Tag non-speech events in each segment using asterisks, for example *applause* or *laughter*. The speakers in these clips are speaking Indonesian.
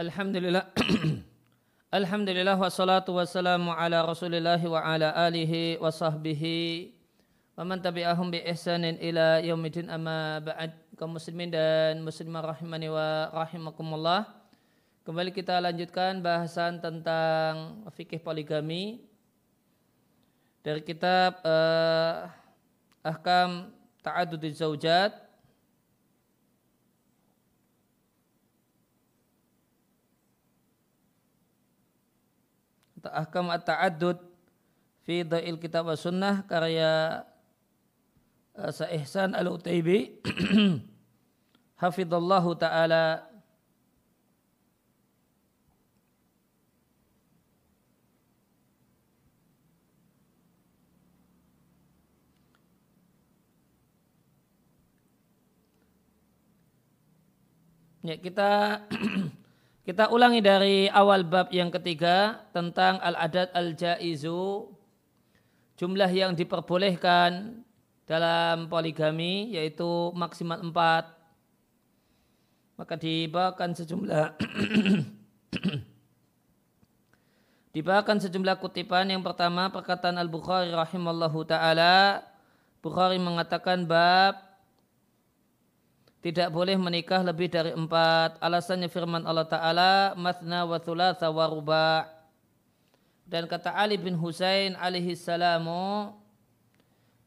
Alhamdulillah. *clears throat* Alhamdulillah wassalatu wassalamu ala rasulillahi wa ala alihi wa sahbihi wa man tabi'ahum bi ihsanin ila yaumidin amma ba'd. Kaum muslimin dan muslimah rahimani wa rahimakumullah. Kembali kita lanjutkan bahasan tentang fikih poligami dari kitab uh, Ahkam Ta'adud Zaujat Ahkam At-Ta'addud fi Da'il Kitab Sunnah karya uh, Sa'ihsan Al-Utaibi. *clears throat* Hafidhallahu Ta'ala. Ya, kita *clears throat* kita ulangi dari awal bab yang ketiga tentang al-adat al-jaizu jumlah yang diperbolehkan dalam poligami yaitu maksimal empat. Maka dibawakan sejumlah *coughs* dibawakan sejumlah kutipan. Yang pertama perkataan Al-Bukhari rahimallahu taala. Bukhari mengatakan bab tidak boleh menikah lebih dari empat. Alasannya firman Allah Ta'ala, Mathna wa thulatha wa ruba' Dan kata Ali bin Husain alaihi salamu,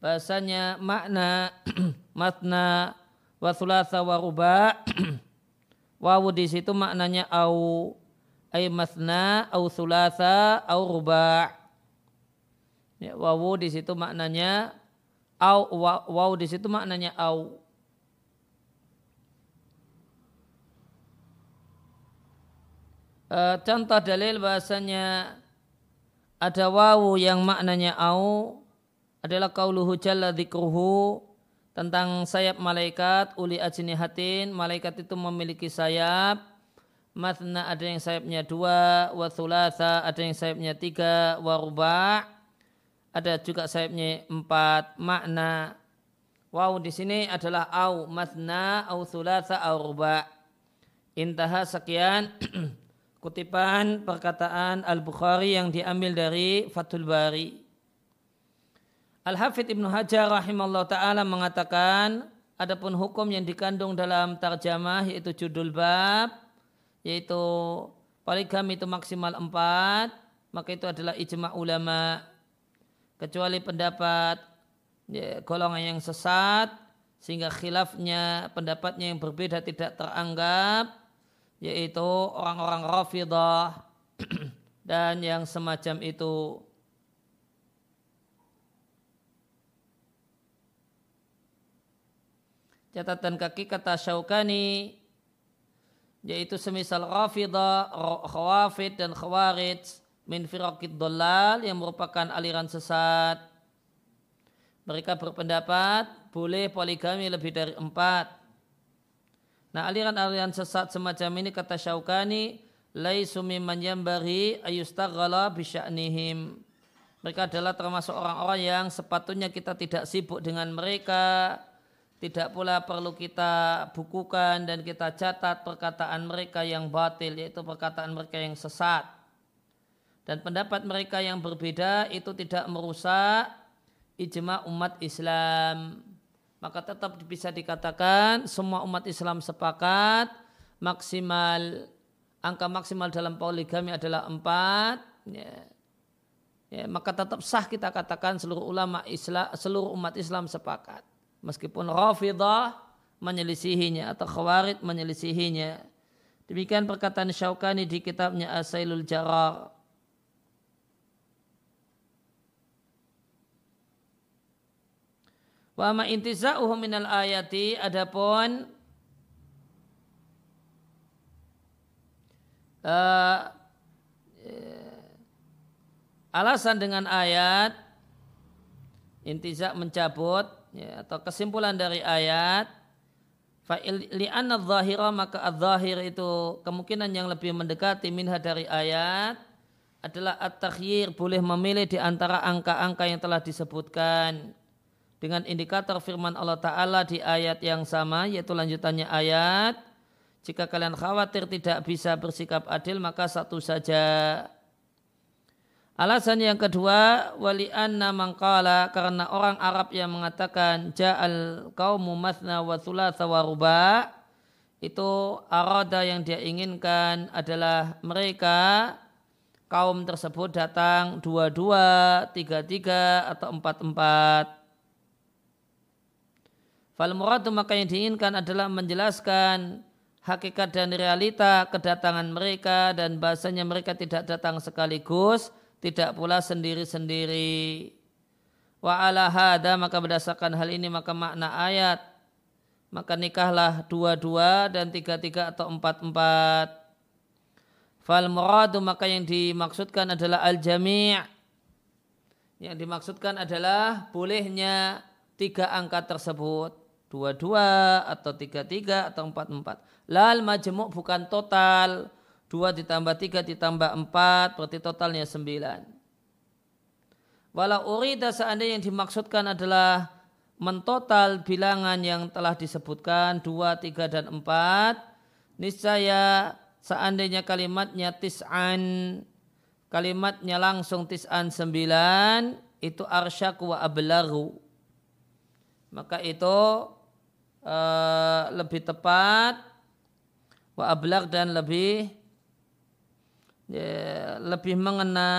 bahasanya makna *clears throat* Mathna wa thulatha wa ruba' *clears throat* Wawu di situ maknanya au. Ay mathna au thulatha au ruba' ya, wawu di situ maknanya au wawu di situ maknanya au e, contoh dalil bahasanya ada wawu yang maknanya au adalah kauluhu jalla dzikruhu tentang sayap malaikat uli ajnihatin. Malaikat itu memiliki sayap. Matna ada yang sayapnya dua wa thulatha ada yang sayapnya tiga wa ruba ada juga sayapnya empat. Makna wawu di sini adalah au matna au thulatha au ruba. Intaha sekian *clears throat* kutipan perkataan Al-Bukhari yang diambil dari Fathul Bari. Al-Hafidh Ibnu Hajar rahimahullah ta'ala mengatakan adapun hukum yang dikandung dalam tarjamah yaitu judul bab yaitu poligami itu maksimal empat maka itu adalah ijma ulama kecuali pendapat ya, golongan yang sesat sehingga khilafnya pendapatnya yang berbeda tidak teranggap yaitu orang-orang Rafidah *clears throat* dan yang semacam itu. Catatan kaki kata Syaukani yaitu semisal Rafidah, Khawafid dan Khawarij min firaqid dolal yang merupakan aliran sesat. Mereka berpendapat boleh poligami lebih dari empat Nah aliran-aliran sesat semacam ini kata Syaukani laisu mimman yambari ayustaghala bisya'nihim. Mereka adalah termasuk orang-orang yang sepatutnya kita tidak sibuk dengan mereka, tidak pula perlu kita bukukan dan kita catat perkataan mereka yang batil, yaitu perkataan mereka yang sesat. Dan pendapat mereka yang berbeda itu tidak merusak ijma umat Islam maka tetap bisa dikatakan semua umat Islam sepakat maksimal angka maksimal dalam poligami adalah empat ya, ya, maka tetap sah kita katakan seluruh ulama Islam seluruh umat Islam sepakat. Meskipun Rafidah menyelisihinya atau Khawarid menyelisihinya. Demikian perkataan Syaukani di kitabnya Asailul Jarar Wa ma intiza'uhu minal ayati adapun uh, alasan dengan ayat intiza mencabut ya, atau kesimpulan dari ayat li'anna zahira maka az-zahir itu kemungkinan yang lebih mendekati minha dari ayat adalah at-takhyir boleh memilih di antara angka-angka yang telah disebutkan dengan indikator firman Allah Ta'ala di ayat yang sama yaitu lanjutannya ayat Jika kalian khawatir tidak bisa bersikap adil maka satu saja. Alasan yang kedua wali anna mangkala karena orang Arab yang mengatakan ja'al kaumu mathna wa thulatha wa itu arada yang dia inginkan adalah mereka kaum tersebut datang dua-dua, tiga-tiga atau empat-empat. Fal muradu maka yang diinginkan adalah menjelaskan hakikat dan realita kedatangan mereka dan bahasanya mereka tidak datang sekaligus tidak pula sendiri-sendiri. Wa ala hada maka berdasarkan hal ini maka makna ayat maka nikahlah dua-dua dan tiga-tiga atau empat-empat. Fal muradu maka yang dimaksudkan adalah al-jami' yang dimaksudkan adalah bolehnya tiga angka tersebut dua-dua atau tiga-tiga atau empat-empat. Lal majemuk bukan total Dua ditambah tiga ditambah empat berarti totalnya sembilan. Walau urida seandainya yang dimaksudkan adalah mentotal bilangan yang telah disebutkan dua, tiga, dan empat, niscaya seandainya kalimatnya tis'an, kalimatnya langsung tis'an sembilan, itu arsyak wa ablaru. Maka itu uh, lebih tepat wa ablar dan lebih ya, lebih mengena.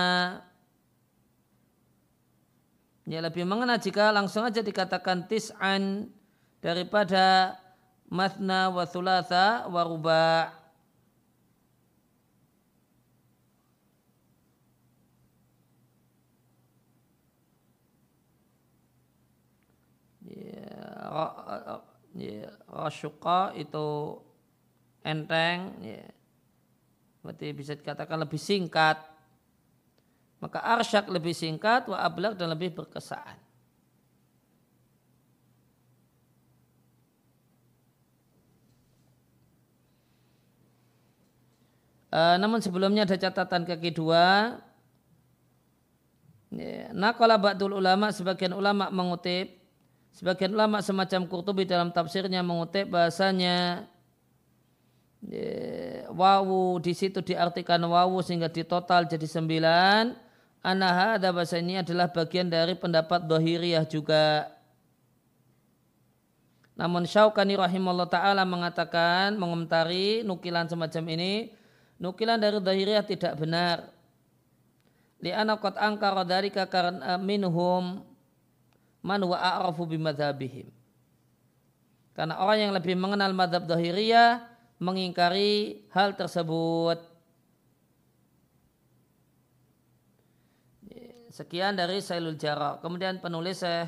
Ya lebih mengena jika langsung aja dikatakan tis'an daripada mathna wa thulatha wa ruba' ya, ya, rasyuqa itu enteng ya berarti bisa dikatakan lebih singkat. Maka arsyak lebih singkat wa ablak dan lebih berkesan. Uh, namun sebelumnya ada catatan kaki dua. Nakala ba'dul ulama, sebagian ulama mengutip, sebagian ulama semacam Qurtubi dalam tafsirnya mengutip bahasanya wawu di situ diartikan wawu sehingga ditotal jadi sembilan. Anaha ada bahasa ini adalah bagian dari pendapat dohiriyah juga. Namun Syaukani rahimahullah ta'ala mengatakan, mengomentari nukilan semacam ini, nukilan dari dohiriyah tidak benar. Li'ana qad angkara dhalika karena minhum man wa a'rafu bimadhabihim. Karena orang yang lebih mengenal madhab dohiriyah, mengingkari hal tersebut. Sekian dari Sailul Jara. Kemudian penulis uh,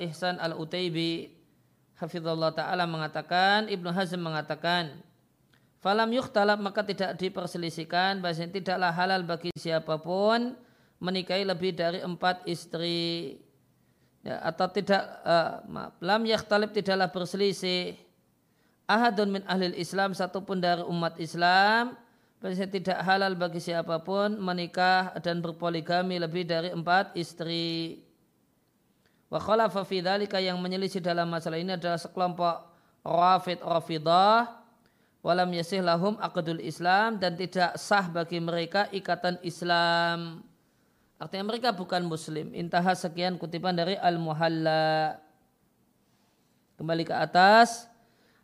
Ihsan Al-Utaibi Hafizullah Ta'ala mengatakan, Ibnu Hazm mengatakan, Falam yukhtalab maka tidak diperselisihkan bahasanya tidaklah halal bagi siapa pun menikahi lebih dari empat istri ya, atau tidak uh, maaf, lam yakhtalib tidaklah berselisih ahadun min ahli Islam satupun dari umat Islam Bahasanya tidak halal bagi siapa pun menikah dan berpoligami lebih dari empat istri. Wa khalafa fi yang menyelisih dalam masalah ini adalah sekelompok rafid rafidah walam yasih lahum aqdul Islam dan tidak sah bagi mereka ikatan Islam. Artinya mereka bukan muslim. Intaha sekian kutipan dari Al-Muhalla. Kembali ke atas.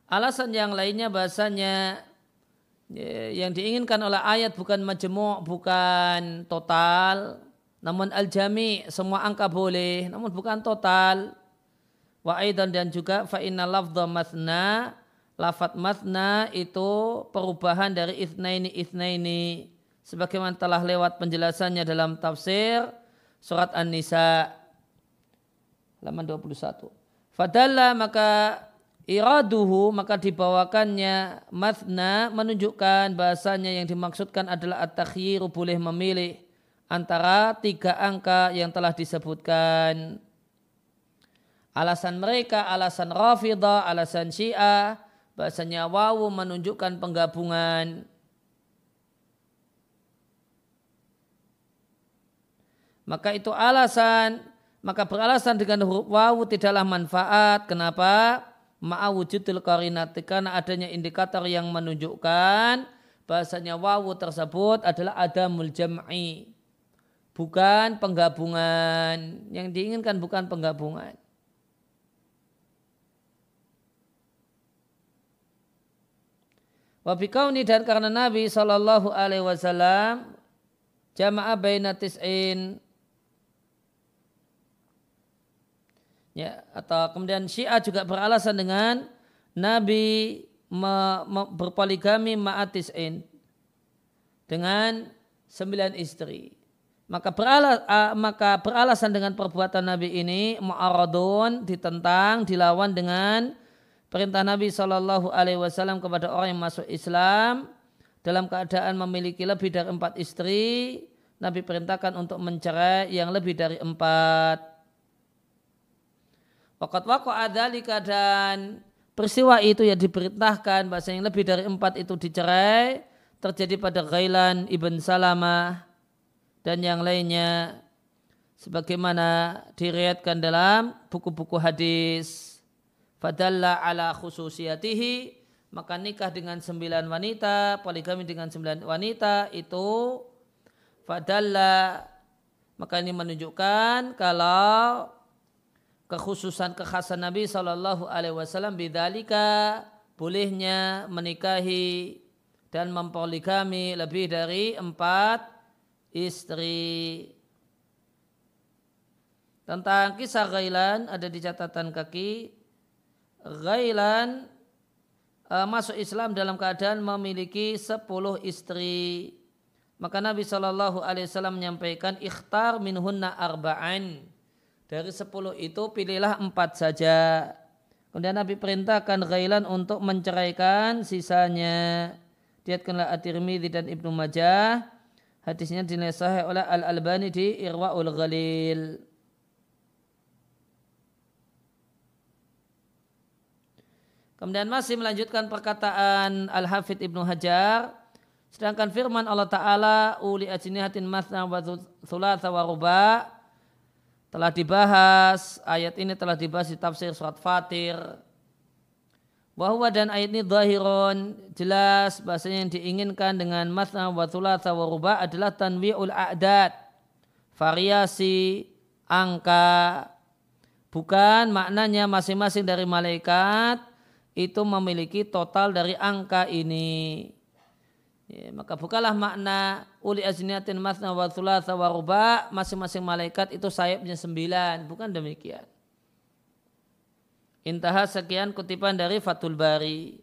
Alasan yang lainnya bahasanya ya, yang diinginkan oleh ayat bukan majmuk, bukan total, namun al-jami semua angka boleh, namun bukan total. Wa aidan dan juga fa inna lafdha lafat mathna itu perubahan dari ithnaini ithnaini sebagaimana telah lewat penjelasannya dalam tafsir surat An-Nisa halaman 21. Fadalla maka iraduhu maka dibawakannya mathna menunjukkan bahasanya yang dimaksudkan adalah at-takhyiru boleh memilih antara tiga angka yang telah disebutkan alasan mereka alasan rafidah alasan syiah bahasanya wawu menunjukkan penggabungan maka itu alasan. Maka beralasan dengan huruf wawu tidaklah manfaat. Kenapa? Ma'awujudul karinati karena adanya indikator yang menunjukkan bahasanya wawu tersebut adalah adamul jam'i. Bukan penggabungan. Yang diinginkan bukan penggabungan. Wabikauni dan karena Nabi Shallallahu Alaihi Wasallam jamaah ya atau kemudian Syiah juga beralasan dengan Nabi me, me, berpoligami ma'atis'in dengan sembilan istri. Maka, beralas, uh, maka beralasan dengan perbuatan Nabi ini mu'aradun ditentang, dilawan dengan perintah Nabi Shallallahu Alaihi Wasallam kepada orang yang masuk Islam dalam keadaan memiliki lebih dari empat istri, Nabi perintahkan untuk mencerai yang lebih dari empat. Wakat wako adalika dan peristiwa itu yang diperintahkan bahasa yang lebih dari empat itu dicerai terjadi pada Ghailan ibn Salamah dan yang lainnya. Sebagaimana diriatkan dalam buku-buku hadis fadalla ala khususiyatihi maka nikah dengan sembilan wanita poligami dengan sembilan wanita itu fadalla maka ini menunjukkan kalau kekhususan kekhasan Nabi Shallallahu Alaihi Wasallam bidalika bolehnya menikahi dan mempoligami lebih dari empat istri. Tentang kisah Ghailan ada di catatan kaki Ghailan uh, masuk Islam dalam keadaan memiliki sepuluh istri. Maka Nabi Shallallahu Alaihi Wasallam menyampaikan ikhtar minhunna arba'an. Dari sepuluh itu pilihlah empat saja. Kemudian Nabi perintahkan Ghailan untuk menceraikan sisanya. Diatkanlah At-Tirmidzi dan Ibnu Majah. Hadisnya dinasahih oleh Al-Albani di Irwaul Ghalil. Kemudian masih melanjutkan perkataan Al-Hafidh Ibnu Hajar. Sedangkan firman Allah Ta'ala uli ajnihatin masna wa thulatha wa ruba telah dibahas, ayat ini telah dibahas di tafsir surat Fatir. Bahwa dan ayat ini zahiron jelas bahasanya yang diinginkan dengan masna wa thulatha wa ruba adalah tanwi'ul a'dad, variasi angka, bukan maknanya masing-masing dari malaikat itu memiliki total dari angka ini. Ya, maka bukalah makna uli azniatin masna wa thulatha wa ruba. Masing-masing malaikat itu sayapnya sembilan. Bukan demikian. Intaha sekian kutipan dari Fatul Bari.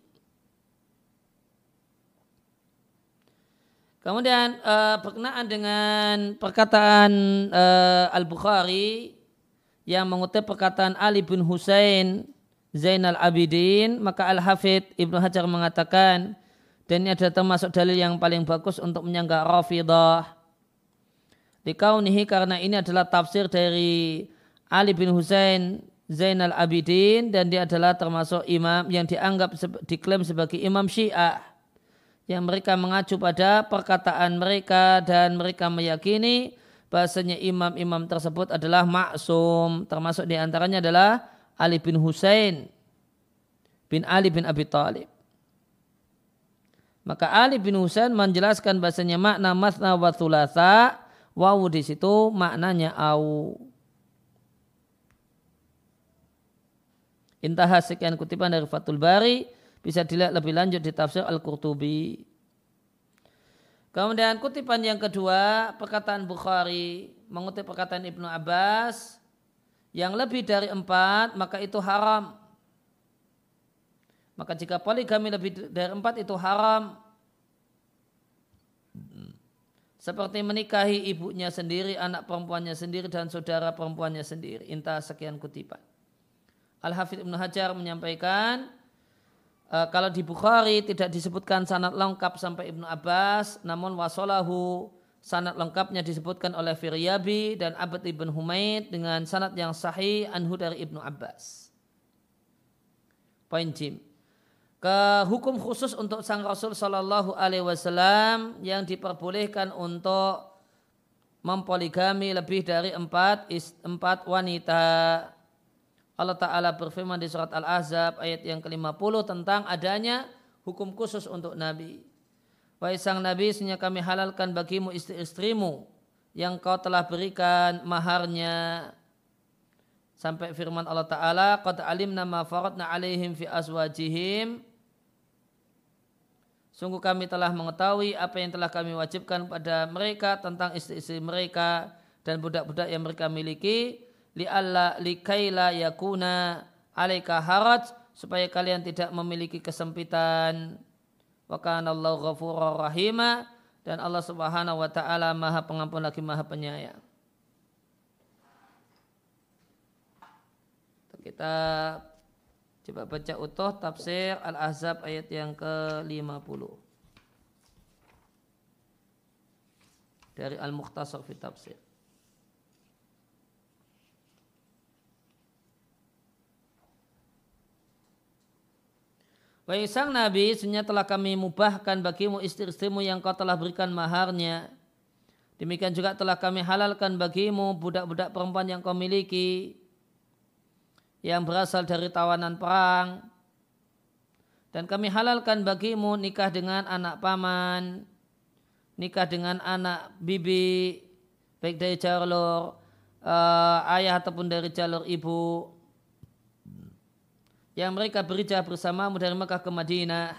Kemudian uh, berkenaan dengan perkataan uh, Al-Bukhari yang mengutip perkataan Ali bin Husain Zainal Abidin, maka Al-Hafidh Ibnu Hajar mengatakan, dan ini adalah termasuk dalil yang paling bagus untuk menyanggah Rafidah. Dikaunihi karena ini adalah tafsir dari Ali bin Husain Zainal Abidin dan dia adalah termasuk imam yang dianggap diklaim sebagai imam syiah yang mereka mengacu pada perkataan mereka dan mereka meyakini bahasanya imam-imam tersebut adalah maksum termasuk di antaranya adalah Ali bin Husain bin Ali bin Abi Talib. Maka Ali bin Husain menjelaskan bahasanya makna masna wa thulatha, wawu di situ maknanya au. Intah sekian kutipan dari Fatul Bari, bisa dilihat lebih lanjut di tafsir Al-Qurtubi. Kemudian kutipan yang kedua, perkataan Bukhari mengutip perkataan Ibnu Abbas, yang lebih dari empat maka itu haram. Maka jika poligami lebih dari empat itu haram. Seperti menikahi ibunya sendiri, anak perempuannya sendiri, dan saudara perempuannya sendiri. Intah sekian kutipan. Al-Hafidh Ibn Hajar menyampaikan, e, kalau di Bukhari tidak disebutkan sanad lengkap sampai Ibnu Abbas, namun wasolahu sanad lengkapnya disebutkan oleh Firyabi dan Abad ibn Humaid dengan sanad yang sahih anhu dari Ibnu Abbas. Poin Jim. Ke hukum khusus untuk sang Rasul Shallallahu Alaihi Wasallam yang diperbolehkan untuk mempoligami lebih dari empat, empat wanita. Allah Ta'ala berfirman di surat Al-Ahzab ayat yang ke-50 tentang adanya hukum khusus untuk Nabi. Wahai sang Nabi, sehingga kami halalkan bagimu istri-istrimu yang kau telah berikan maharnya. Sampai firman Allah Ta'ala, Qad alimna ma faradna alaihim fi azwajihim. Sungguh kami telah mengetahui apa yang telah kami wajibkan pada mereka tentang istri-istri mereka dan budak-budak yang mereka miliki li alla likaila yakuna alaika haraj supaya kalian tidak memiliki kesempitan wa kana Allah ghafurur rahima dan Allah Subhanahu wa taala Maha Pengampun lagi Maha Penyayang. Kita coba baca utuh tafsir Al-Ahzab ayat yang ke-50. Dari Al-Mukhtasar fi tafsir. Wahai sang Nabi, sebenarnya telah kami mubahkan bagimu istri-istrimu yang kau telah berikan maharnya. Demikian juga telah kami halalkan bagimu budak-budak perempuan yang kau miliki yang berasal dari tawanan perang. Dan kami halalkan bagimu nikah dengan anak paman, nikah dengan anak bibi, baik dari jalur uh, ayah ataupun dari jalur ibu, yang mereka berhijrah bersamamu dari Mekah ke Madinah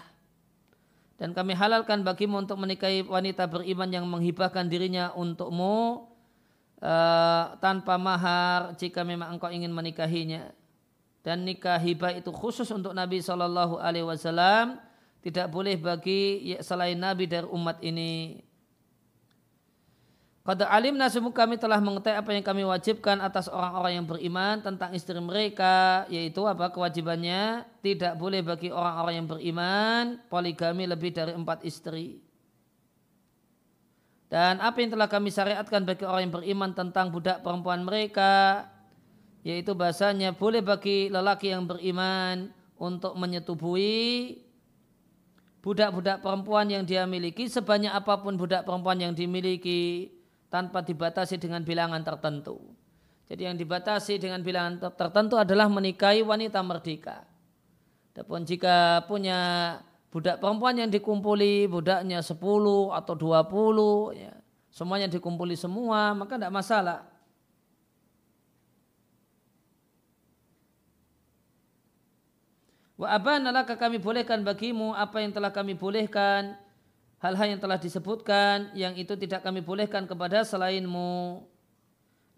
dan kami halalkan bagimu untuk menikahi wanita beriman yang menghibahkan dirinya untukmu uh, tanpa mahar jika memang engkau ingin menikahinya dan nikah hibah itu khusus untuk Nabi Shallallahu Alaihi Wasallam tidak boleh bagi selain Nabi dari umat ini. Qad alim nasimu kami telah mengetahui apa yang kami wajibkan atas orang-orang yang beriman tentang istri mereka yaitu apa? Kewajibannya tidak boleh bagi orang-orang yang beriman poligami lebih dari empat istri. Dan apa yang telah kami syariatkan bagi orang yang beriman tentang budak perempuan mereka yaitu bahasanya boleh bagi lelaki yang beriman untuk menyetubui budak-budak perempuan yang dia miliki sebanyak apa pun budak perempuan yang dimiliki tanpa dibatasi dengan bilangan tertentu. Jadi yang dibatasi dengan bilangan tertentu adalah menikahi wanita merdeka. Adapun jika punya budak perempuan yang dikumpuli, budaknya 10 atau 20, ya, semuanya dikumpuli semua, maka tidak masalah. Wa abana laka kami bolehkan bagimu apa yang telah kami bolehkan hal-hal yang telah disebutkan yang itu tidak kami bolehkan kepada selainmu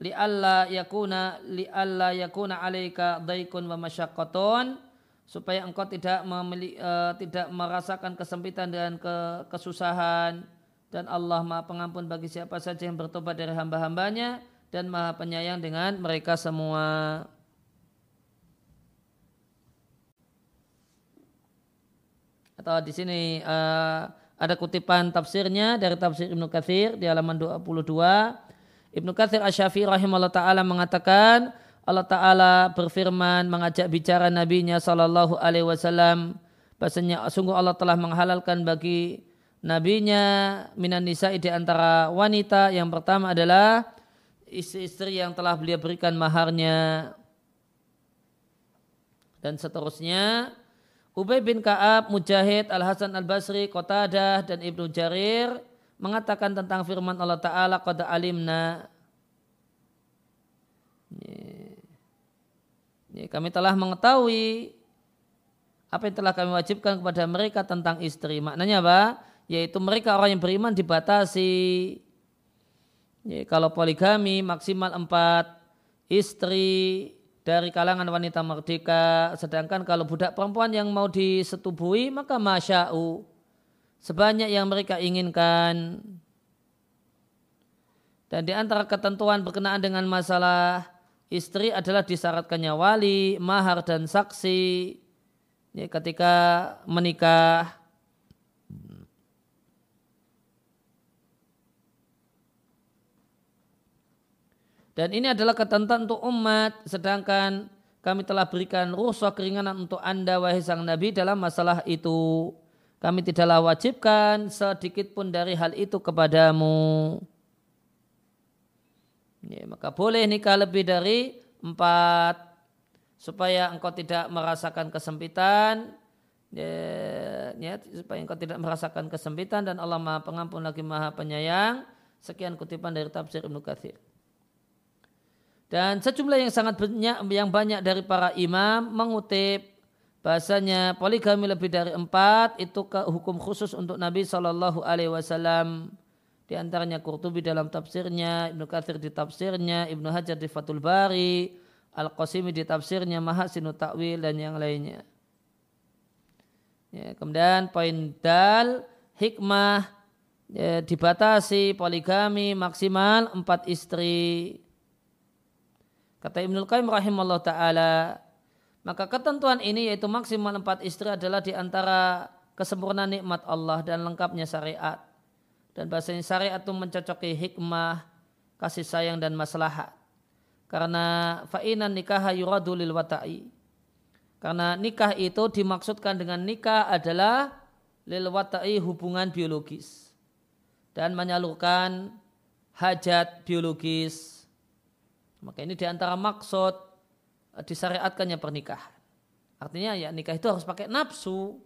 li alla yakuna li alla yakuna alaika daikun wa masyaqqatun supaya engkau tidak memiliki, uh, tidak merasakan kesempitan dan ke, kesusahan dan Allah Maha Pengampun bagi siapa saja yang bertobat dari hamba-hambanya dan Maha Penyayang dengan mereka semua. Atau di sini uh, ada kutipan tafsirnya dari tafsir Ibnu Katsir di halaman 22. Ibnu Katsir Asy-Syafi'i rahimahullah taala mengatakan Allah taala berfirman mengajak bicara nabinya sallallahu alaihi wasallam bahasanya sungguh Allah telah menghalalkan bagi nabinya minan nisa di antara wanita yang pertama adalah istri-istri yang telah beliau berikan maharnya dan seterusnya Ubay bin Ka'ab, Mujahid, Al-Hasan Al-Basri, Qatadah, dan Ibnu Jarir mengatakan tentang firman Allah Ta'ala Qad alimna ini, kami telah mengetahui apa yang telah kami wajibkan kepada mereka tentang istri. Maknanya apa? Yaitu mereka orang yang beriman dibatasi. Ya, kalau poligami maksimal empat istri dari kalangan wanita merdeka. Sedangkan kalau budak perempuan yang mau disetubui maka masya'u. Sebanyak yang mereka inginkan. Dan di antara ketentuan berkenaan dengan masalah istri adalah disyaratkannya wali, mahar dan saksi ya, ketika menikah. Dan ini adalah ketentuan untuk umat, sedangkan kami telah berikan rusuh keringanan untuk anda wahai sang Nabi dalam masalah itu. Kami tidaklah wajibkan sedikit pun dari hal itu kepadamu. Ya, maka boleh nikah lebih dari empat. supaya engkau tidak merasakan kesempitan ya, ya, supaya engkau tidak merasakan kesempitan dan Allah Maha Pengampun lagi Maha Penyayang. Sekian kutipan dari tafsir Ibnu Katsir. Dan sejumlah yang sangat banyak yang banyak dari para imam mengutip bahasanya poligami lebih dari empat itu ke hukum khusus untuk Nabi Shallallahu Alaihi Wasallam. Di antaranya Qurtubi dalam tafsirnya, Ibnu Katsir di tafsirnya, Ibnu Hajar di Fathul Bari, Al-Qasimi di tafsirnya, Mahasinu Ta'wil dan yang lainnya. Ya, kemudian poin dal, hikmah ya, dibatasi poligami maksimal empat istri. Kata Ibnul Qayyim rahimahullah ta'ala, maka ketentuan ini yaitu maksimal empat istri adalah di antara kesempurnaan nikmat Allah dan lengkapnya syariat. Dan bahasanya syariat itu mencocoki hikmah, kasih sayang dan maslahat. Karena fa'inan nikah yuradu lil wata'i. Karena nikah itu dimaksudkan dengan nikah adalah lil wata'i hubungan biologis. Dan menyalurkan hajat biologis maka ini di antara maksud eh, disyariatkannya pernikahan. Artinya ya nikah itu harus pakai nafsu.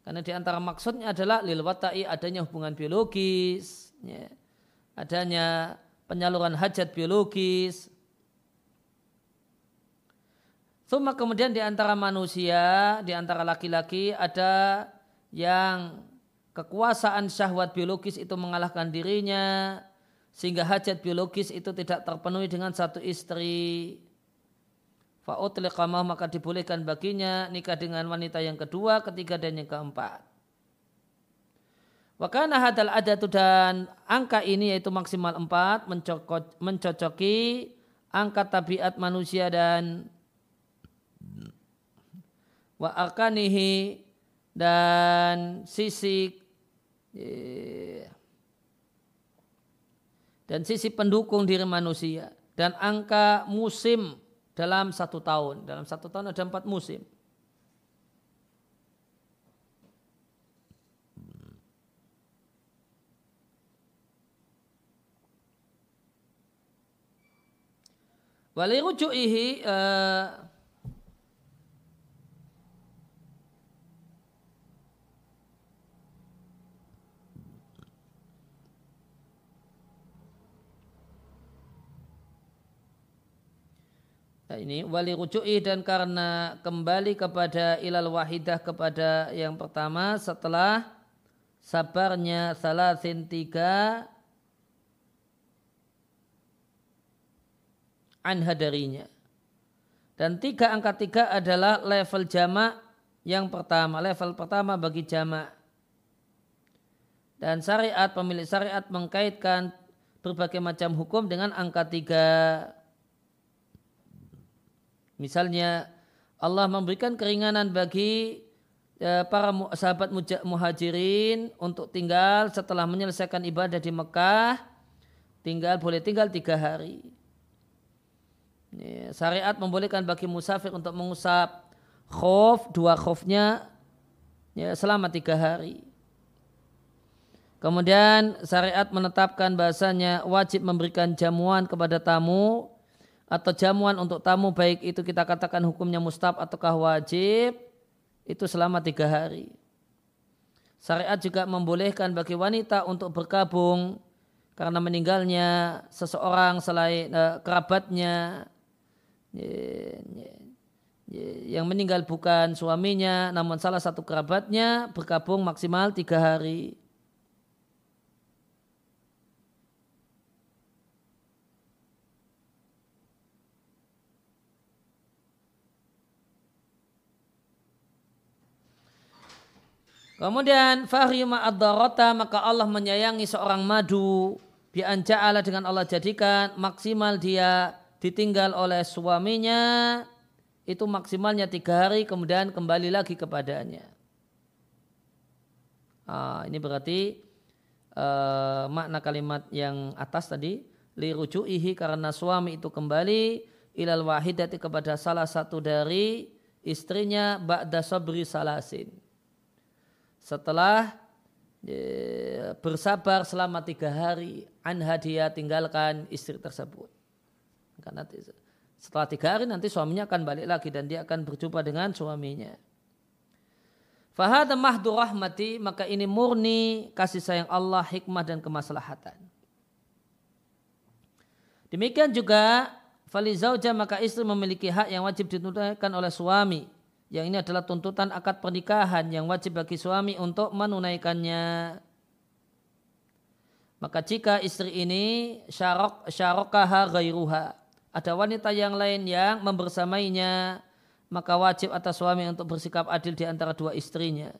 Karena di antara maksudnya adalah lil wata'i adanya hubungan biologis, ya, adanya penyaluran hajat biologis. Suma kemudian di antara manusia, di antara laki-laki ada yang kekuasaan syahwat biologis itu mengalahkan dirinya, sehingga hajat biologis itu tidak terpenuhi dengan satu istri. Fa'utliqamah maka dibolehkan baginya nikah dengan wanita yang kedua, ketiga dan yang keempat. Wakana hadal adatu dan angka ini yaitu maksimal empat mencocoki angka tabiat manusia dan wa dan sisi eh, dan sisi pendukung diri manusia dan angka musim dalam satu tahun. Dalam satu tahun ada empat musim. Waliruju'ihi uh, ini wali ruju'i dan karena kembali kepada ilal wahidah kepada yang pertama setelah sabarnya salasin tiga anha darinya. Dan tiga angka tiga adalah level jamak yang pertama, level pertama bagi jamak. Dan syariat, pemilik syariat mengkaitkan berbagai macam hukum dengan angka tiga. Misalnya Allah memberikan keringanan bagi ya, para sahabat muhajirin untuk tinggal setelah menyelesaikan ibadah di Mekah, tinggal boleh tinggal tiga hari. Ya, syariat membolehkan bagi musafir untuk mengusap khof, dua khofnya ya, selama tiga hari. Kemudian syariat menetapkan bahasanya wajib memberikan jamuan kepada tamu atau jamuan untuk tamu baik itu kita katakan hukumnya mustab ataukah wajib itu selama tiga hari. Syariat juga membolehkan bagi wanita untuk berkabung karena meninggalnya seseorang selain uh, kerabatnya yang meninggal bukan suaminya namun salah satu kerabatnya berkabung maksimal tiga hari. Kemudian fahrima ad maka Allah menyayangi seorang madu. Bi ja'ala dengan Allah jadikan maksimal dia ditinggal oleh suaminya. Itu maksimalnya tiga hari kemudian kembali lagi kepadanya. Ah, ini berarti uh, makna kalimat yang atas tadi li ruju'ihi karena suami itu kembali ilal wahidati kepada salah satu dari istrinya ba'da sabri salasin setelah bersabar selama tiga hari anha dia tinggalkan istri tersebut karena Setelah tiga hari nanti suaminya akan balik lagi dan dia akan berjumpa dengan suaminya. Fahada mahdu rahmati maka ini murni kasih sayang Allah, hikmah dan kemaslahatan. Demikian juga fali zauja maka istri memiliki hak yang wajib ditunaikan oleh suami. Yang ini adalah tuntutan akad pernikahan yang wajib bagi suami untuk menunaikannya. Maka jika istri ini syarok syarokaha gairuha, ada wanita yang lain yang membersamainya maka wajib atas suami untuk bersikap adil di antara dua istrinya.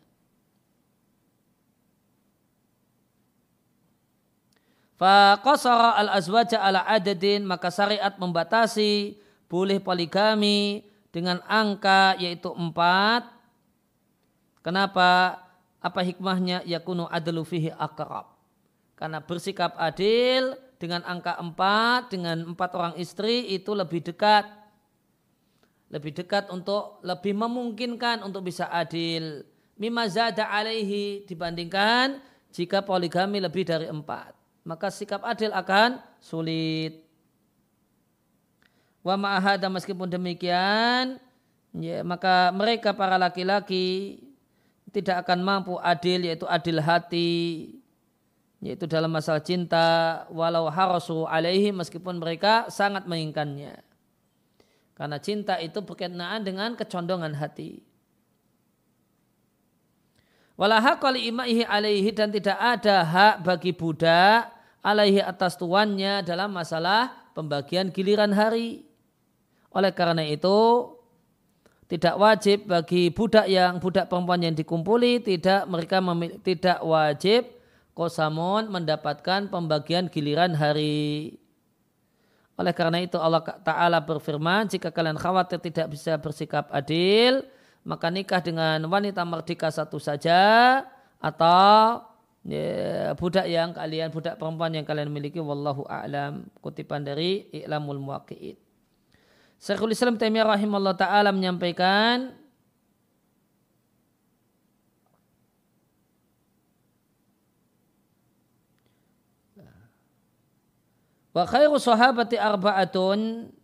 Faqasara al-azwaja ala adadin maka syariat membatasi boleh poligami dengan angka yaitu empat. Kenapa? Apa hikmahnya? Yakunu adlu fihi akrab. Karena bersikap adil dengan angka empat, dengan empat orang istri itu lebih dekat lebih dekat untuk lebih memungkinkan untuk bisa adil mimma zada alaihi dibandingkan jika poligami lebih dari empat maka sikap adil akan sulit wa ma'ahada meskipun demikian ya, maka mereka para laki-laki tidak akan mampu adil yaitu adil hati yaitu dalam masalah cinta walau harasu alaihi meskipun mereka sangat menginginkannya karena cinta itu berkenaan dengan kecondongan hati. Walaha imaihi alaihi dan tidak ada hak bagi budak alaihi atas tuannya dalam masalah pembagian giliran hari. Oleh karena itu tidak wajib bagi budak yang budak perempuan yang dikumpuli tidak mereka memilih, tidak wajib kosamun mendapatkan pembagian giliran hari. Oleh karena itu Allah Ta'ala berfirman, jika kalian khawatir tidak bisa bersikap adil, maka nikah dengan wanita merdeka satu saja, atau ya, budak yang kalian, budak perempuan yang kalian miliki, wallahu a'lam. Kutipan dari I'lamul Muwaqi'id. Syekhul Islam Taimiyah rahimahullah ta'ala menyampaikan, Wa khairu sahabati arba'atun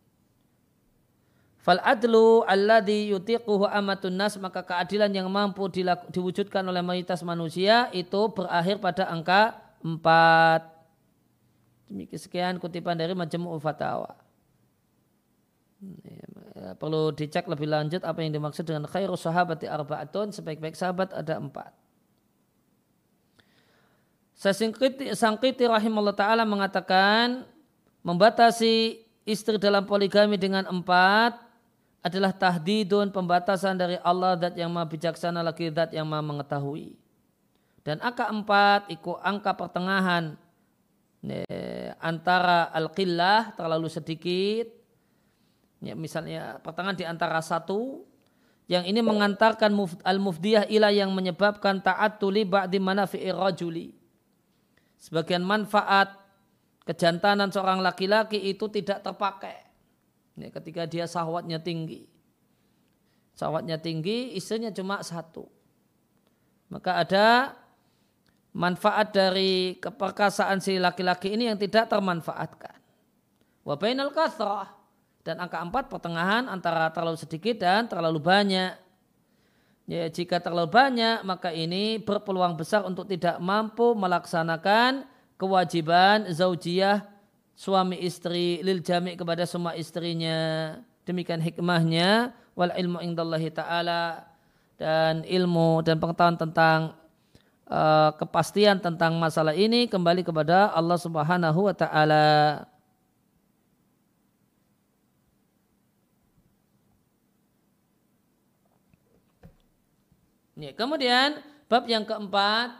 Fal adlu alladhi yutiquhu amatun nas maka keadilan yang mampu diwujudkan oleh mayoritas manusia itu berakhir pada angka 4. Demikian sekian kutipan dari Majmu' Fatawa. Ya, perlu dicek lebih lanjut apa yang dimaksud dengan khairu sahabati arba'atun sebaik-baik sahabat ada empat. Sangkiti rahimahullah ta'ala mengatakan membatasi istri dalam poligami dengan empat adalah tahdidun pembatasan dari Allah dat yang maha bijaksana lagi dat yang maha mengetahui. Dan angka empat ikut angka pertengahan antara al-qillah terlalu sedikit. Ya, misalnya pertengahan di antara satu yang ini mengantarkan al-mufdiyah ila yang menyebabkan taat tuli ba'di manafi'i rajuli. Sebagian manfaat kejantanan seorang laki-laki itu tidak terpakai. Ini ketika dia sahwatnya tinggi. Sahwatnya tinggi, istrinya cuma satu. Maka ada manfaat dari keperkasaan si laki-laki ini yang tidak termanfaatkan. Wabainal kathrah. Dan angka empat pertengahan antara terlalu sedikit dan terlalu banyak. Ya, jika terlalu banyak maka ini berpeluang besar untuk tidak mampu melaksanakan kewajiban zaujiyah suami istri lil jami kepada semua istrinya. Demikian hikmahnya wal ilmu indallahi ta'ala dan ilmu dan pengetahuan tentang uh, kepastian tentang masalah ini kembali kepada Allah Subhanahu wa taala. Ya, kemudian bab yang keempat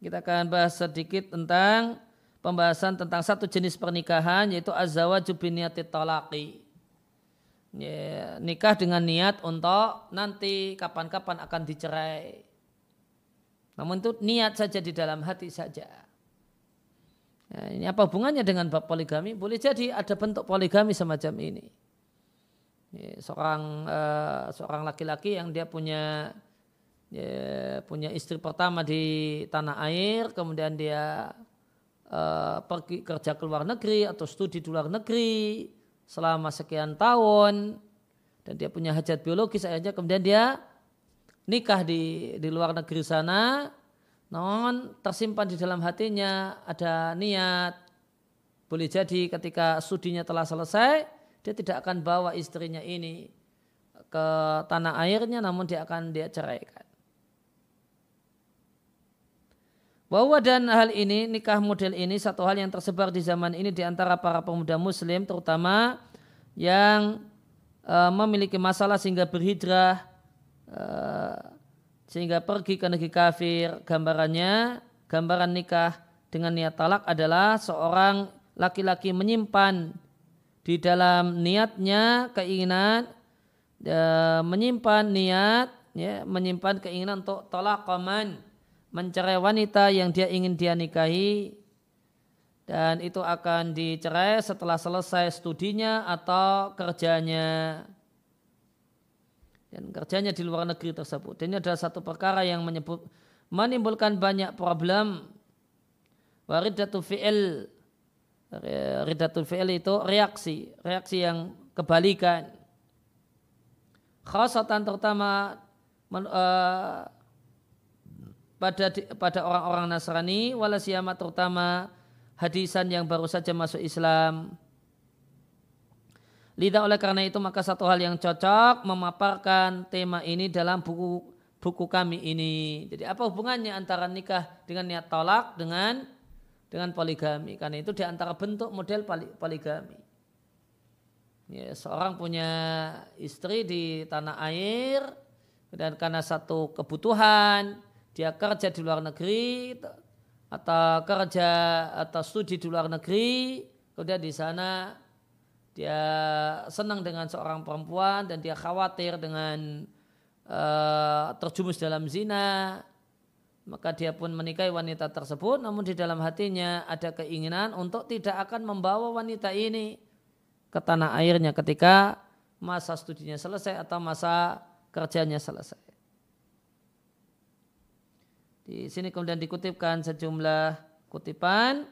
kita akan bahas sedikit tentang pembahasan tentang satu jenis pernikahan yaitu azawaju biniyati talaqi. Ya, nikah dengan niat untuk nanti kapan-kapan akan dicerai. Namun itu niat saja di dalam hati saja. Ya, ini apa hubungannya dengan bab poligami? Boleh jadi ada bentuk poligami semacam ini. Seorang uh, seorang laki-laki yang dia punya ya, punya istri pertama di tanah air, kemudian dia uh, pergi kerja ke luar negeri atau studi di luar negeri, selama sekian tahun dan dia punya hajat biologis akhirnya kemudian dia nikah di di luar negeri sana. Non tersimpan di dalam hatinya ada niat boleh jadi ketika studinya telah selesai dia tidak akan bawa istrinya ini ke tanah airnya namun dia akan dia ceraikan bahwa dan hal ini, nikah model ini satu hal yang tersebar di zaman ini di antara para pemuda muslim terutama yang uh, memiliki masalah sehingga berhijrah uh, sehingga pergi ke negeri kafir. Gambarannya, gambaran nikah dengan niat talak adalah seorang laki-laki menyimpan di dalam niatnya keinginan uh, menyimpan niat ya menyimpan keinginan untuk tolak koman mencerai wanita yang dia ingin dia nikahi dan itu akan dicerai setelah selesai studinya atau kerjanya dan kerjanya di luar negeri tersebut. Dan ini adalah satu perkara yang menyebut menimbulkan banyak problem. Waridatul fi'il Ridatul fi'il itu reaksi, reaksi yang kebalikan. Khasatan terutama men, uh, pada pada orang-orang Nasrani wala siyama terutama hadisan yang baru saja masuk Islam. Lidah oleh karena itu maka satu hal yang cocok memaparkan tema ini dalam buku buku kami ini. Jadi apa hubungannya antara nikah dengan niat tolak dengan dengan poligami? Karena itu di antara bentuk model poligami. Ya, seorang punya istri di tanah air dan karena satu kebutuhan dia kerja di luar negeri atau kerja atau studi di luar negeri, kemudian di sana dia senang dengan seorang perempuan dan dia khawatir dengan uh, terjumus dalam zina, maka dia pun menikahi wanita tersebut, namun di dalam hatinya ada keinginan untuk tidak akan membawa wanita ini ke tanah airnya ketika masa studinya selesai atau masa kerjanya selesai. Di sini kemudian dikutipkan sejumlah kutipan.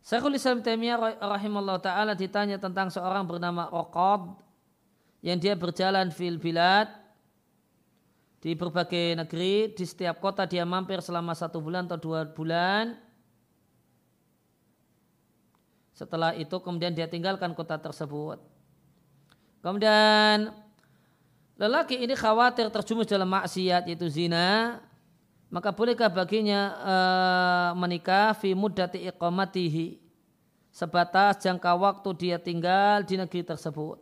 Syekhul Islam Taimiyah taala ditanya tentang seorang bernama Raqad yang dia berjalan fil bilad di berbagai negeri, di setiap kota dia mampir selama satu bulan atau dua bulan. Setelah itu kemudian dia tinggalkan kota tersebut. Kemudian lelaki ini khawatir terjumus dalam maksiat yaitu zina, maka bolehkah baginya e, menikah fi muddati iqamatihi sebatas jangka waktu dia tinggal di negeri tersebut.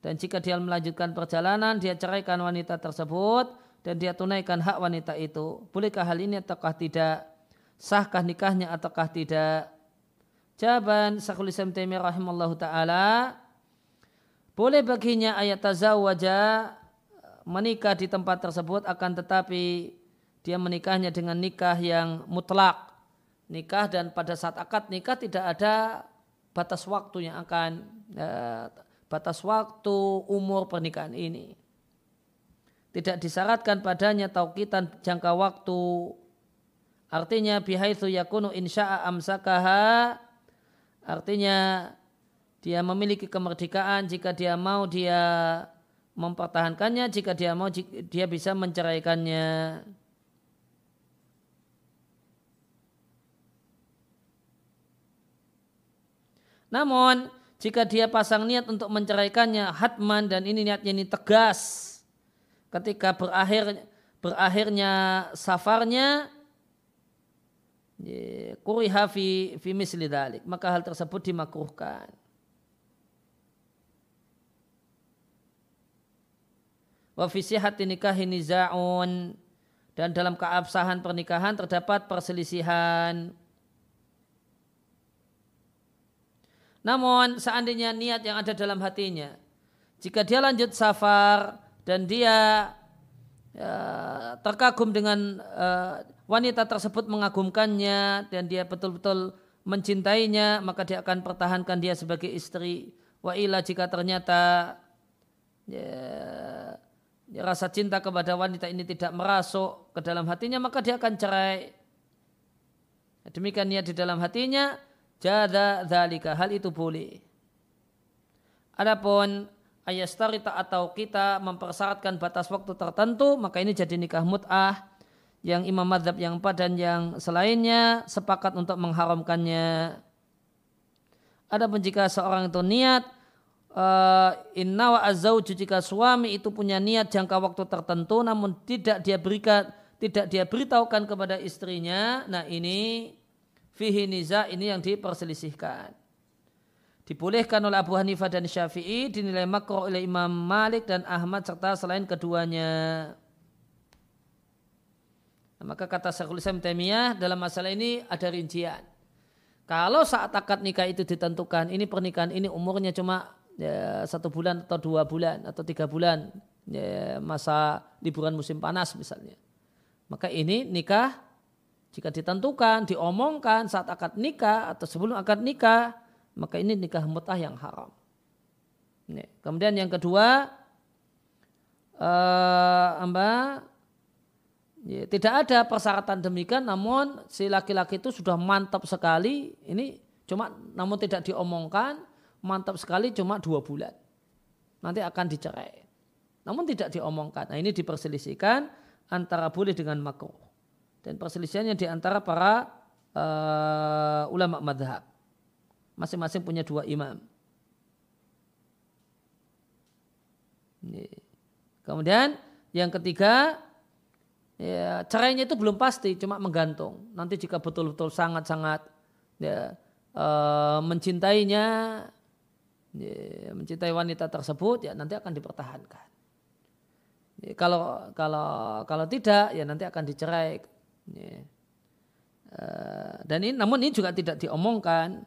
Dan jika dia melanjutkan perjalanan, dia ceraikan wanita tersebut dan dia tunaikan hak wanita itu. Bolehkah hal ini ataukah tidak? Sahkah nikahnya ataukah tidak? Jawaban Syekhul Islam Taimiyah rahimallahu taala boleh baginya ayat tazawwaja menikah di tempat tersebut akan tetapi dia menikahnya dengan nikah yang mutlak. Nikah dan pada saat akad nikah tidak ada batas waktu yang akan eh, batas waktu umur pernikahan ini. Tidak disyaratkan padanya taukitan jangka waktu. Artinya bihaitsu yakunu insya'a amsakaha artinya dia memiliki kemerdekaan jika dia mau dia mempertahankannya jika dia mau dia bisa menceraikannya namun jika dia pasang niat untuk menceraikannya hatman dan ini niatnya ini tegas ketika berakhir berakhirnya safarnya kuriha fi, fi misli maka hal tersebut dimakruhkan. Wa fi sihhati nikahi nizaun. Dan dalam keabsahan pernikahan terdapat perselisihan. Namun seandainya niat yang ada dalam hatinya, jika dia lanjut safar dan dia ya, terkagum dengan uh, wanita tersebut mengagumkannya dan dia betul-betul mencintainya, maka dia akan pertahankan dia sebagai istri. Wa ila jika ternyata ya, rasa cinta kepada wanita ini tidak merasuk ke dalam hatinya maka dia akan cerai. Demikian niat di dalam hatinya jada dzalika hal itu boleh. Adapun ayastarita atau kita mempersyaratkan batas waktu tertentu maka ini jadi nikah mut'ah yang imam madhab yang empat dan yang selainnya sepakat untuk mengharamkannya. Adapun jika seorang itu niat uh, inna wa azauju jika suami itu punya niat jangka waktu tertentu namun tidak dia berikan tidak dia beritahukan kepada istrinya, nah ini fihi niza ini yang diperselisihkan dibolehkan oleh Abu Hanifah dan Syafi'i dinilai makruh oleh Imam Malik dan Ahmad serta selain keduanya. Nah, maka kata Syekhul Islam Taimiyah dalam masalah ini ada rincian. Kalau saat akad nikah itu ditentukan, ini pernikahan ini umurnya cuma ya, satu bulan atau dua bulan atau tiga bulan ya, masa liburan musim panas misalnya. Maka ini nikah jika ditentukan, diomongkan saat akad nikah atau sebelum akad nikah, maka ini nikah mutah yang haram. Ini. Kemudian yang kedua, uh, amba, ya, tidak ada persyaratan demikian, namun si laki-laki itu sudah mantap sekali. Ini cuma, namun tidak diomongkan, mantap sekali cuma dua bulan. Nanti akan dicerai. Namun tidak diomongkan. Nah ini diperselisihkan antara boleh dengan makruh. Dan perselisihannya di antara para uh, ulama madhab masing-masing punya dua imam. Kemudian yang ketiga, ya, cerainya itu belum pasti, cuma menggantung. Nanti jika betul-betul sangat-sangat ya, e, mencintainya, ya, mencintai wanita tersebut, ya nanti akan dipertahankan. Ya, kalau kalau kalau tidak, ya nanti akan dicerai. Ya. E, dan ini, namun ini juga tidak diomongkan.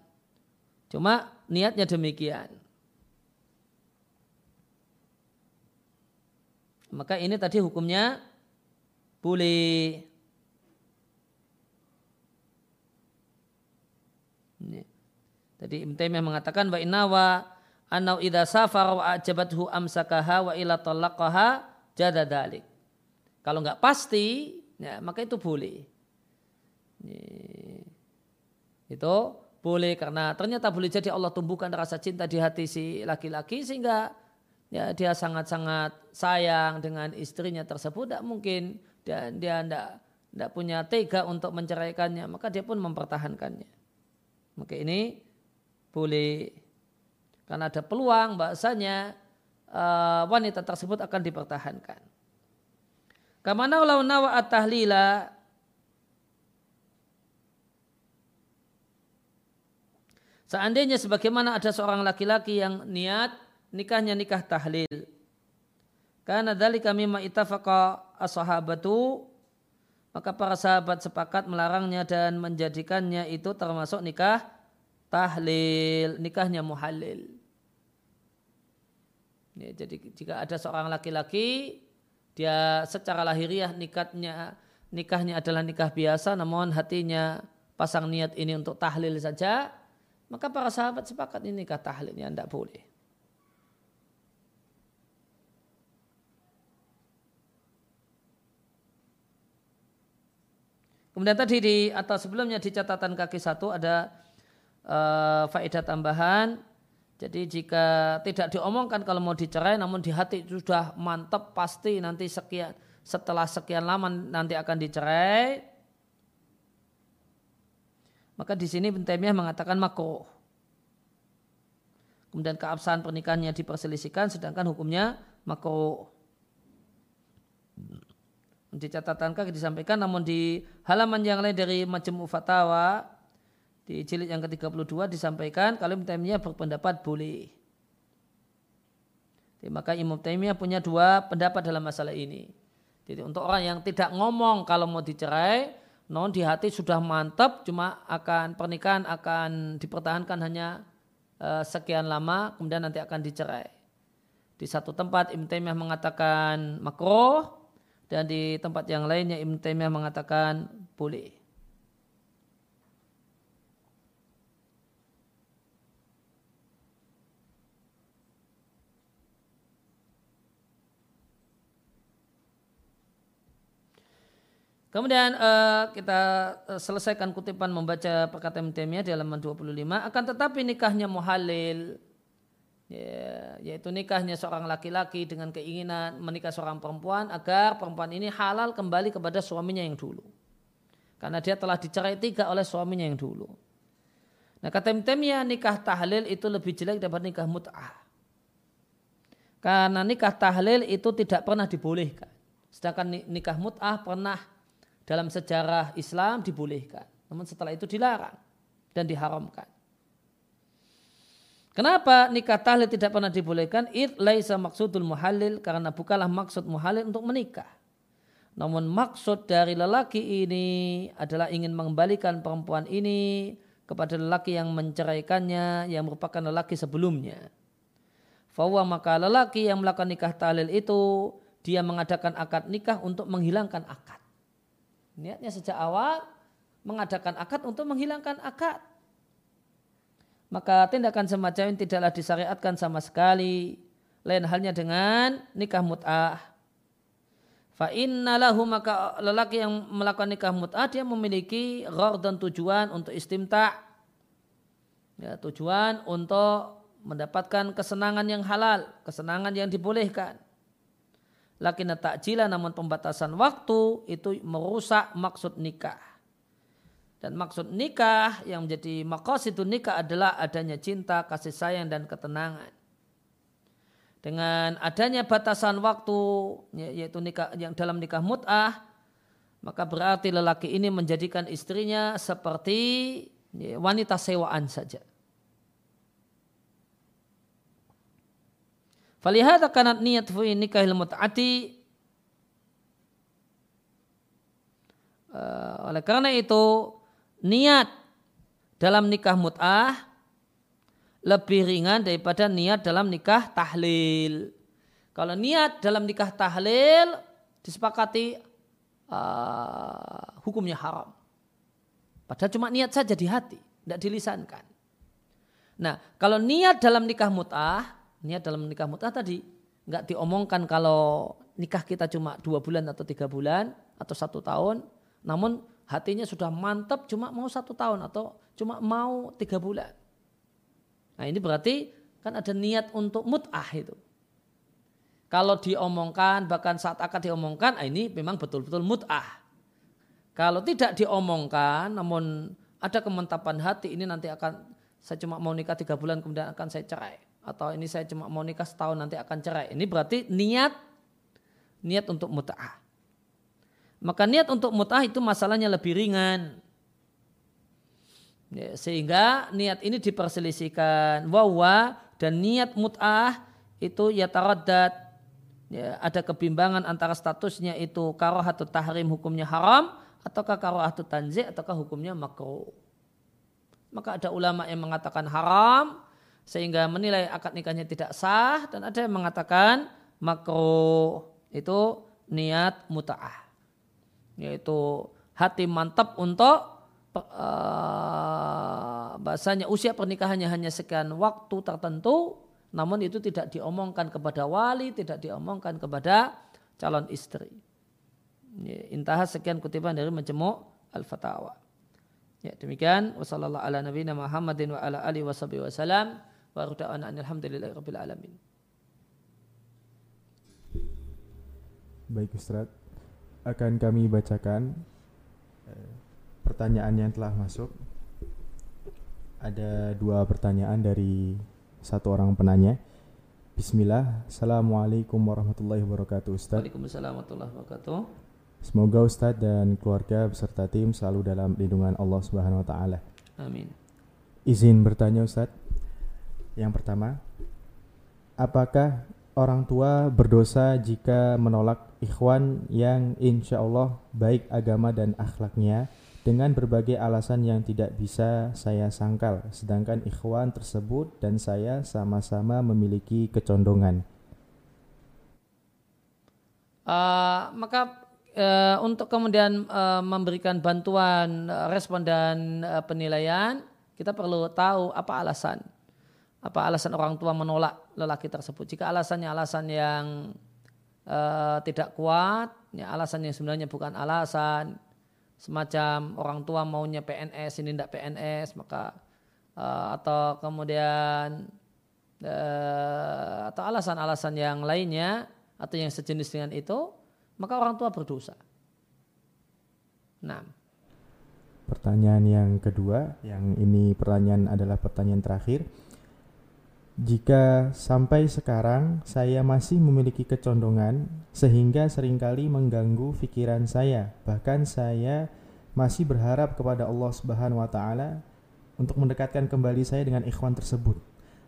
Cuma niatnya demikian. Maka ini tadi hukumnya boleh. Ini. Tadi Ibn Taimiyah mengatakan wa inna wa anau idza safar wa ajabathu amsakaha wa ila talaqaha jada dalik. Kalau enggak pasti, ya, maka itu boleh. Ini. Itu boleh karena ternyata boleh jadi Allah tumbuhkan rasa cinta di hati si laki-laki sehingga ya dia sangat-sangat sayang dengan istrinya tersebut. Tidak mungkin dan dia tidak tidak punya tega untuk menceraikannya maka dia pun mempertahankannya. Maka ini boleh. Karena ada peluang bahasanya uh, wanita tersebut akan dipertahankan. Kamana ulau at-tahlila Seandainya sebagaimana ada seorang laki-laki yang niat nikahnya nikah tahlil. Karena dari kami ma'itafaqa as-sahabatu maka para sahabat sepakat melarangnya dan menjadikannya itu termasuk nikah tahlil, nikahnya muhalil. Ya, jadi jika ada seorang laki-laki dia secara lahiriah nikahnya nikahnya adalah nikah biasa namun hatinya pasang niat ini untuk tahlil saja maka para sahabat sepakat ini kata tahlilnya tidak boleh. Kemudian tadi di atau sebelumnya di catatan kaki satu ada uh, faedah tambahan. Jadi jika tidak diomongkan kalau mau dicerai namun di hati sudah mantap pasti nanti sekian setelah sekian lama nanti akan dicerai maka di sini Ibn Taimiyah mengatakan makruh. Kemudian keabsahan pernikahannya diperselisihkan sedangkan hukumnya makruh. Di catatan kaki disampaikan namun di halaman yang lain dari Majmu Fatawa di jilid yang ke-32 disampaikan kalau Ibn Taimiyah berpendapat boleh. Jadi, maka Imam Taimiyah punya dua pendapat dalam masalah ini. Jadi untuk orang yang tidak ngomong kalau mau dicerai, non di hati sudah mantap cuma akan pernikahan akan dipertahankan hanya uh, sekian lama kemudian nanti akan dicerai. Di satu tempat Ibn Taimiyah mengatakan makroh dan di tempat yang lainnya Ibn Taimiyah mengatakan boleh. Kemudian uh, kita uh, selesaikan kutipan membaca perkataan Taimiyah di halaman 25. Akan tetapi nikahnya muhalil, ya, yaitu nikahnya seorang laki-laki dengan keinginan menikah seorang perempuan agar perempuan ini halal kembali kepada suaminya yang dulu. Karena dia telah dicerai tiga oleh suaminya yang dulu. Nah kata Taimiyah nikah tahlil itu lebih jelek daripada nikah mut'ah. Karena nikah tahlil itu tidak pernah dibolehkan. Sedangkan nikah mut'ah pernah dalam sejarah Islam dibolehkan. Namun setelah itu dilarang dan diharamkan. Kenapa nikah tahlil tidak pernah dibolehkan? It laisa maksudul muhalil karena bukanlah maksud muhalil untuk menikah. Namun maksud dari lelaki ini adalah ingin mengembalikan perempuan ini kepada lelaki yang menceraikannya yang merupakan lelaki sebelumnya. Fawwa maka lelaki yang melakukan nikah tahlil itu dia mengadakan akad nikah untuk menghilangkan akad. Niatnya sejak awal mengadakan akad untuk menghilangkan akad. Maka tindakan semacam ini tidaklah disyariatkan sama sekali. Lain halnya dengan nikah mut'ah. Fa lahu maka lelaki yang melakukan nikah mut'ah dia memiliki ghar dan tujuan untuk istimta. Ya, tujuan untuk mendapatkan kesenangan yang halal, kesenangan yang dibolehkan lakin takjila namun pembatasan waktu itu merusak maksud nikah. Dan maksud nikah yang menjadi itu nikah adalah adanya cinta, kasih sayang dan ketenangan. Dengan adanya batasan waktu ya, yaitu nikah yang dalam nikah mut'ah maka berarti lelaki ini menjadikan istrinya seperti wanita sewaan saja. Falihada kanat niat fi nikahil mut'ati uh, oleh karena itu niat dalam nikah mut'ah lebih ringan daripada niat dalam nikah tahlil. Kalau niat dalam nikah tahlil disepakati uh, hukumnya haram. Padahal cuma niat saja di hati, tidak dilisankan. Nah, kalau niat dalam nikah mut'ah niat dalam nikah mut'ah tadi nggak diomongkan kalau nikah kita cuma dua bulan atau tiga bulan atau satu tahun, namun hatinya sudah mantap cuma mau satu tahun atau cuma mau tiga bulan. Nah ini berarti kan ada niat untuk mut'ah itu. Kalau diomongkan bahkan saat akan diomongkan ah ini memang betul-betul mut'ah. Kalau tidak diomongkan namun ada kemantapan hati ini nanti akan saya cuma mau nikah tiga bulan kemudian akan saya cerai atau ini saya cuma mau nikah setahun nanti akan cerai. Ini berarti niat niat untuk mut'ah. Maka niat untuk mut'ah itu masalahnya lebih ringan. Ya, sehingga niat ini diperselisihkan. Wawa dan niat mut'ah itu ya taraddat. Ya, ada kebimbangan antara statusnya itu karohatu tahrim hukumnya haram ataukah karohatu tanzih ataukah hukumnya makruh. Maka ada ulama yang mengatakan haram, sehingga menilai akad nikahnya tidak sah dan ada yang mengatakan makro itu niat muta'ah. Yaitu hati mantap untuk uh, bahasanya usia pernikahannya hanya sekian waktu tertentu namun itu tidak diomongkan kepada wali tidak diomongkan kepada calon istri. Intah sekian kutipan dari majmu' al-fatawa. Ya demikian. Wasallallahu ala nabiyina Muhammadin wa ala alihi wasallam Wa alhamdulillahi rabbil alamin. Baik Ustaz, akan kami bacakan eh, pertanyaan yang telah masuk. Ada dua pertanyaan dari satu orang penanya. Bismillah, Assalamualaikum warahmatullahi wabarakatuh Ustaz. Waalaikumsalam warahmatullahi wabarakatuh. Semoga Ustadz dan keluarga beserta tim selalu dalam lindungan Allah Subhanahu wa taala. Amin. Izin bertanya Ustadz, yang pertama, apakah orang tua berdosa jika menolak ikhwan yang insya Allah baik agama dan akhlaknya dengan berbagai alasan yang tidak bisa saya sangkal, sedangkan ikhwan tersebut dan saya sama-sama memiliki kecondongan. Uh, maka uh, untuk kemudian uh, memberikan bantuan respon dan uh, penilaian, kita perlu tahu apa alasan apa alasan orang tua menolak lelaki tersebut. Jika alasannya alasan yang uh, tidak kuat, ya alasan yang sebenarnya bukan alasan, semacam orang tua maunya PNS ini tidak PNS maka uh, atau kemudian uh, atau alasan-alasan yang lainnya atau yang sejenis dengan itu maka orang tua berdosa. Nah. Pertanyaan yang kedua, yang ini pertanyaan adalah pertanyaan terakhir. Jika sampai sekarang saya masih memiliki kecondongan sehingga sering kali mengganggu pikiran saya, bahkan saya masih berharap kepada Allah Subhanahu wa taala untuk mendekatkan kembali saya dengan ikhwan tersebut.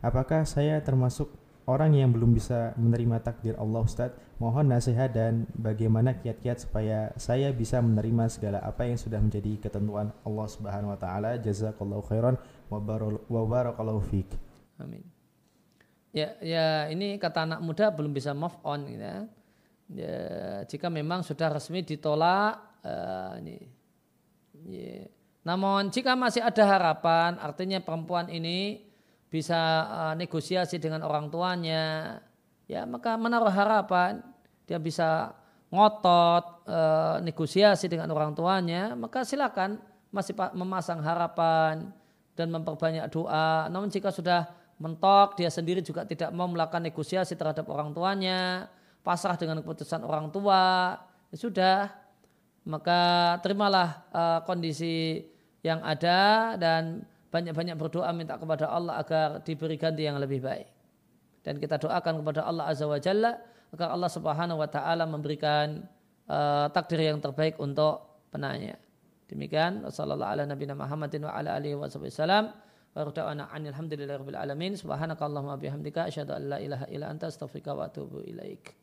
Apakah saya termasuk orang yang belum bisa menerima takdir Allah Ustaz? Mohon nasihat dan bagaimana kiat-kiat supaya saya bisa menerima segala apa yang sudah menjadi ketentuan Allah Subhanahu wa taala. Jazakallahu khairan wa barakallahu fiik. Amin. Ya, ya ini kata anak muda belum bisa move on ya. ya jika memang sudah resmi ditolak uh, ini. Ya. Namun jika masih ada harapan, artinya perempuan ini bisa uh, negosiasi dengan orang tuanya, ya maka menaruh harapan dia bisa ngotot uh, negosiasi dengan orang tuanya, maka silakan masih memasang harapan dan memperbanyak doa. Namun jika sudah mentok, dia sendiri juga tidak mau melakukan negosiasi terhadap orang tuanya, pasrah dengan keputusan orang tua, ya sudah, maka terimalah uh, kondisi yang ada dan banyak-banyak berdoa minta kepada Allah agar diberi ganti yang lebih baik. Dan kita doakan kepada Allah Azza wa Jalla agar Allah Subhanahu wa taala memberikan uh, takdir yang terbaik untuk penanya. Demikian sallallahu ala nabiyina Muhammadin wa ala alihi wasallam. Wa rada'ana anil hamdulillahi rabbil alamin. Subhanakallahumma bihamdika asyhadu an la ilaha illa anta astaghfiruka wa atubu ilaik.